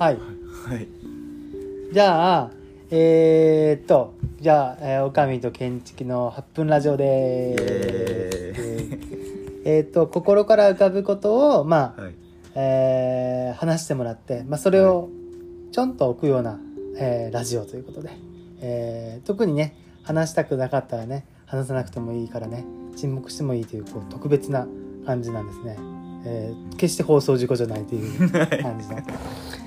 はい。はい。じゃあえー、っとじゃあ、えー、おかみと建築の8分ラジオでイすエえーっと心から浮かぶことをまあ、はい。えー話してもらって、まあ、それをちょんと置くような、えーラジオということで、えー特にね話したくなかったらね話さなくてもいいからね沈黙してもいいというこう特別な感じなんですね、えー決して放送事故じゃないという感じの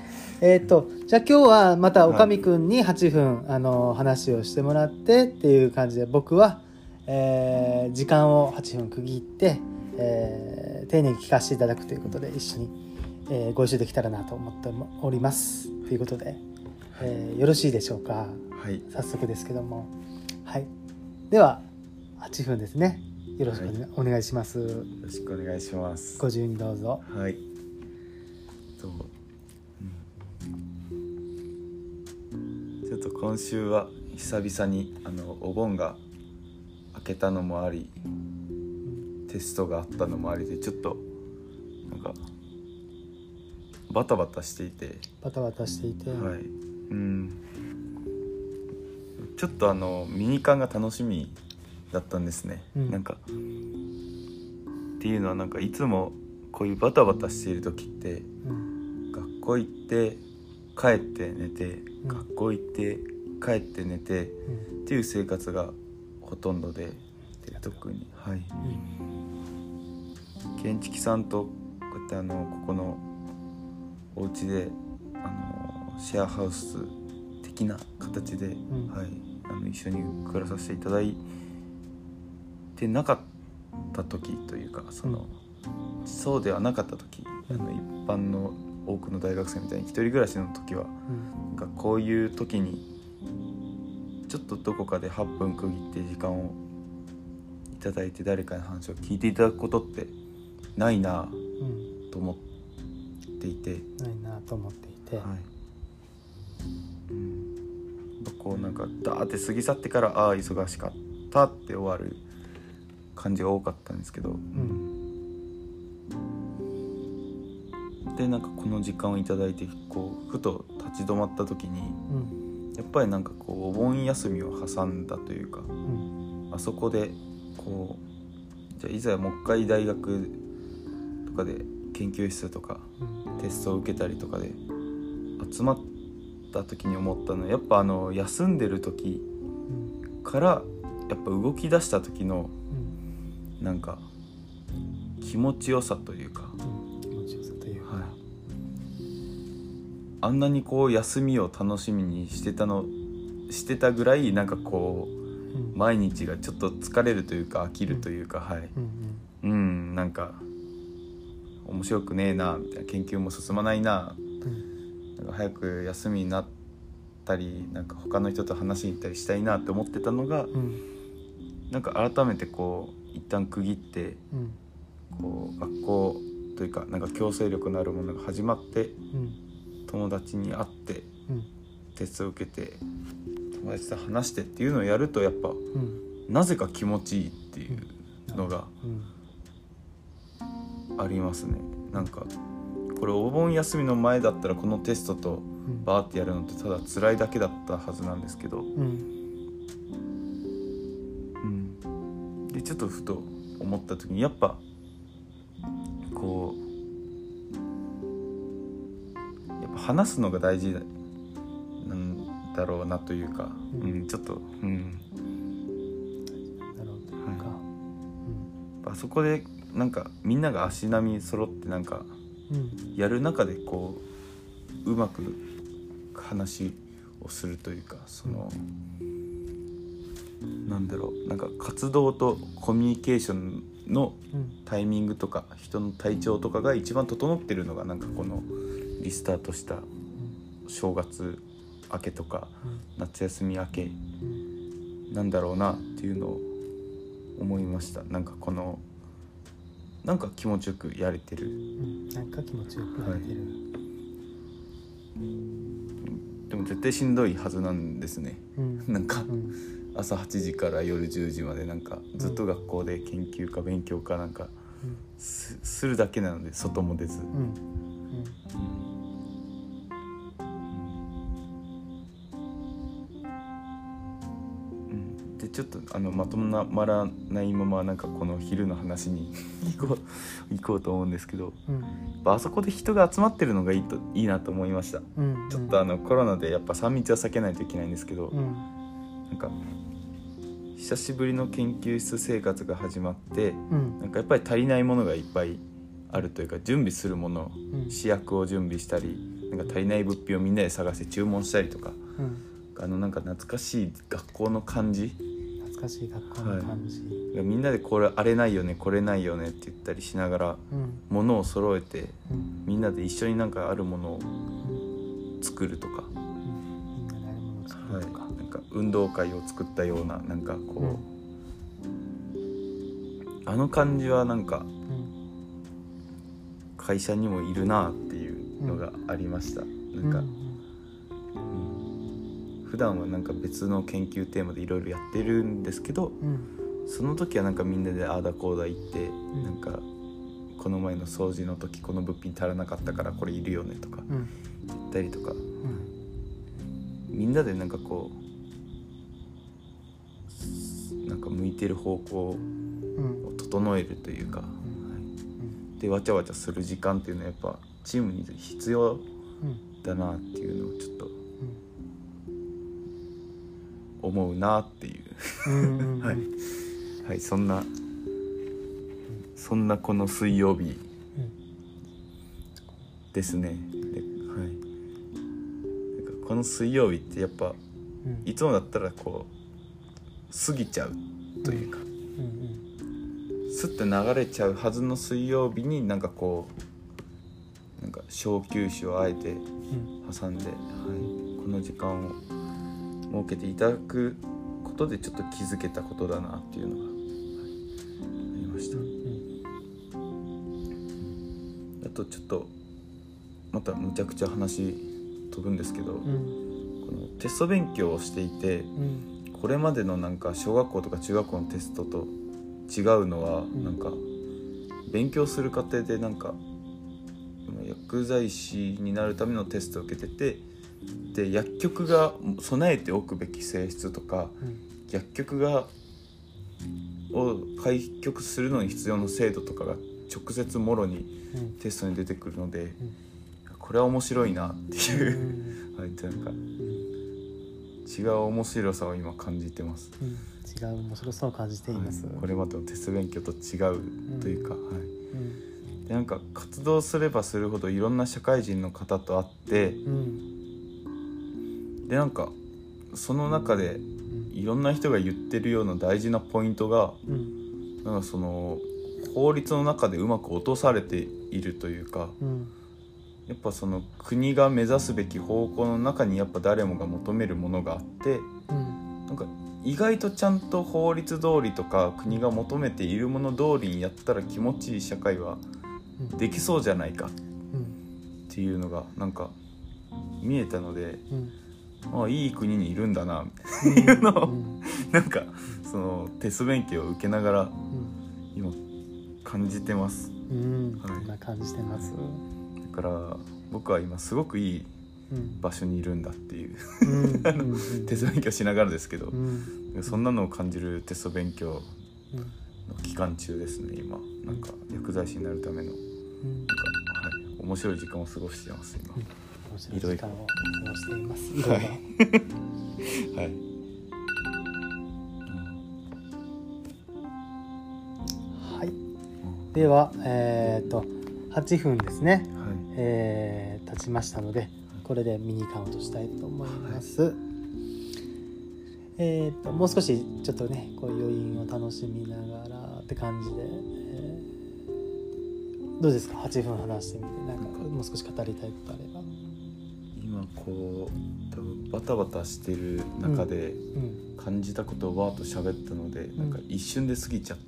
えっとじゃあ今日はまたおかみくんに8分、あの話をしてもらってっていう感じで僕は、えー時間を8分区切って、えー丁寧に聞かせていただくということで一緒に、えーご一緒できたらなと思っております。ということで、えーよろしいでしょうか？はい。早速ですけども。はい。では8分ですね。よろしくお願いします。よろしくお願いします。ご自由にどうぞ。はい。と、今週は久々にあのお盆が明けたのもありテストがあったのもありでちょっとなんかバタバタしていて。バタバタしていて、はい。うん。ちょっとあのミニカンが楽しみだったんですね、うん。なんかっていうのはなんかいつもこういうバタバタしている時ってうん。学校行って帰って寝て、うん。学校行って帰って寝てうんっていう生活がほとんどでで特にはい。建築さんとこうやってあのここのお家であのシェアハウス的な形で、ん。はい、あの一緒に暮らさせていただいてなかった時というかその、そうではなかった時あの一般の多くの大学生みたいに一人暮らしの時はうん。なんかこういう時にちょっとどこかで8分区切って時間をいただいて誰かの話を聞いていただくことってないなうんと思っていて、ないなと思っていて、はい。うん、こうなんかダーって過ぎ去ってからああ忙しかったって終わる感じが多かったんですけど。うん。でなんかこの時間をいただいてこうふと立ち止まった時にうんやっぱりなんかこうお盆休みを挟んだというかうん。あそこでこうじゃあいざもう一回大学とかで研究室とかうん。テストを受けたりとかで集まった時に思ったのはやっぱあの休んでる時うん。からやっぱ動き出した時のうん。なんか気持ちよさというか、あんなにこう休みを楽しみにしてたのしてたぐらいなんかこううん。毎日がちょっと疲れるというか飽きるというか、はい。うん。うんなんか面白くねえなみたいな研究も進まないなうん。なんか早く休みになったりなんか他の人と話しに行ったりしたいなって思ってたのがうん。なんか改めてこう一旦区切ってうん。こう学校というかなんか強制力のあるものが始まってうん友達に会ってうん。テストを受けて友達と話してっていうのをやるとやっぱうん。なぜか気持ちいいっていうのがうん。ありますね。なんかこれお盆休みの前だったらこのテストとうん。バーってやるのってただ辛いだけだったはずなんですけど、うん。うん、でちょっとふと思った時にやっぱこう話すのが大事なんだろうなというか、ううんんちょっと、うん、なるほど。とい。うか、あそこでなんかみんなが足並み揃ってなんかうんうん。やる中でこううまく話をするというかその、なんだろうなんか活動とコミュニケーションのうん。タイミングとか人の体調とかが一番整ってるのがなんかこのリスタートした正月明けとか夏休み明けうん。なんだろうなっていうのを思いました。なんかこのなんか気持ちよくやれてる。うん。なんか気持ちよくなってる、でも絶対しんどいはずなんですね。うん。なんかうん。朝8時から夜10時までなんかずっと学校で研究か勉強かなんかすするだけなので外も出ず、ちょっとあのまとまらないままなんかこの昼の話に行こう行こうと思うんですけどうん。あそこで人が集まってるのがいいといいなと思いました。うん。ちょっとあのコロナでやっぱ3密は避けないといけないんですけど、うん。なんか久しぶりの研究室生活が始まってうん。なんかやっぱり足りないものがいっぱいあるというか準備するものうん。試薬を準備したりなんか足りない物品をみんなで探して注文したりとかうん。あのなんか懐かしい学校の感じ懐かしい学校の感じ。みんなでこれあれないよねこれないよねって言ったりしながらうん。物を揃えてうん。みんなで一緒になんかあるものをうん作るとか、うん。みんなであるものを作はい、るとか。なんか運動会を作ったようななんかこう、あの感じはなんかうん。会社にもいるなっていうのがありました、なんか、普段はなんか別の研究テーマでいろいろやってるんですけどうん。その時はなんかみんなでああだこうだ言って、ん。なんかこの前の掃除の時この物品足らなかったからこれいるよねとかうん。言ったりとか。うん。みんなでなんかこうなんか向いてる方向うん。を整えるというか、はい。でわちゃわちゃする時間っていうのはやっぱチームに必要うん。だなっていうのをちょっとうん思うなっていう。はい、はい、そんなそんなこの水曜日ですね。で、はい、なんかこの水曜日ってやっぱうん。いつもだったらこう過ぎちゃうというか、うんスッて流れちゃうはずの水曜日になんかこうなんか小休止をあえてうん。挟んで、はい、この時間を設けていただくことでちょっと気づけたことだなっていうのが、はいありました。う。んあとちょっとまたむちゃくちゃ話飛ぶんですけど、うん。このテスト勉強をしていてうん。これまでのなんか小学校とか中学校のテストと違うのは、ん。なんか勉強する過程でなんか薬剤師になるためのテストを受けててで薬局が備えておくべき性質とかうん。薬局がを開局するのに必要な制度とかが直接もろにうん。テストに出てくるので、これは面白いなってういう、ん。はい、なんかうん。違う面白さを今感じてます。うん。違う面白さを感じています。はい。これまでのテスト勉強と違うというか、はい、うん。でなんか活動すればするほどいろんな社会人の方と会ってうんでなんかその中でいろんな人が言ってるような大事なポイントがうん。なんかその法律の中でうまく落とされているというかうん。やっぱその国が目指すべき方向の中にやっぱ誰もが求めるものがあってうん。なんか意外とちゃんと法律通りとか国が求めているもの通りにやったら気持ちいい社会はうん。できそうじゃないかうん。っていうのがなんか見えたのでうんああいい国にいるんだなみたいなのをうん。なんかそのテスト勉強を受けながらうん。今感じてます。うん。はい。こんな感じてます。だから僕は今すごくいいうん。場所にいるんだっていう。うん。テスト勉強しながらですけどうん。そんなのを感じるテスト勉強うん。の期間中ですね今。なんか薬剤師になるための。なんか、うんはい、面白い時間を過ごしてます今面白い時間を過ごしています。いろいろはい はい、はい。ではえっと8分ですね。はいえー経ちましたのでこれでミニカウントしたいと思います。えっともう少しちょっとねこう余韻を楽しみながらって感じで、えーどうですか？8分話してみてなんかもう少し語りたいことあれば。今こう多分バタバタしてる中でうん。感じたことをわーっと喋ったので、ん。なんか一瞬で過ぎちゃっ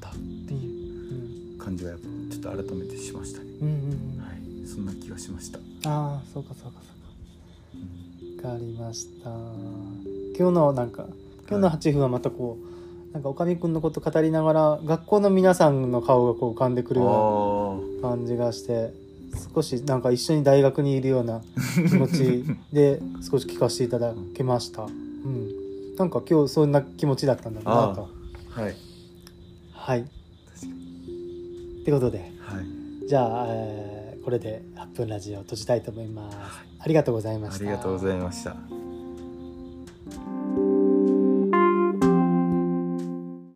たっていううん。感じはやっぱちょっと改めてしましたね、うんうんうん。はい。そんな気がしました、ああそうかそうかうんそうか。わかりました。今日のなんか今日の8分はまたこう、なんかおかみくんのこと語りながら学校の皆さんの顔がこう浮かんでくるような感じがして少しなんか一緒に大学にいるような気持ち で少し聞かせていただけました、うん、なんか今日そんな気持ちだったんだなと。はい。はい。ってことで。にはい。じゃあ、えーこれで8分ラジオを閉じたいと思います。ありがとうございました。ありがとうございました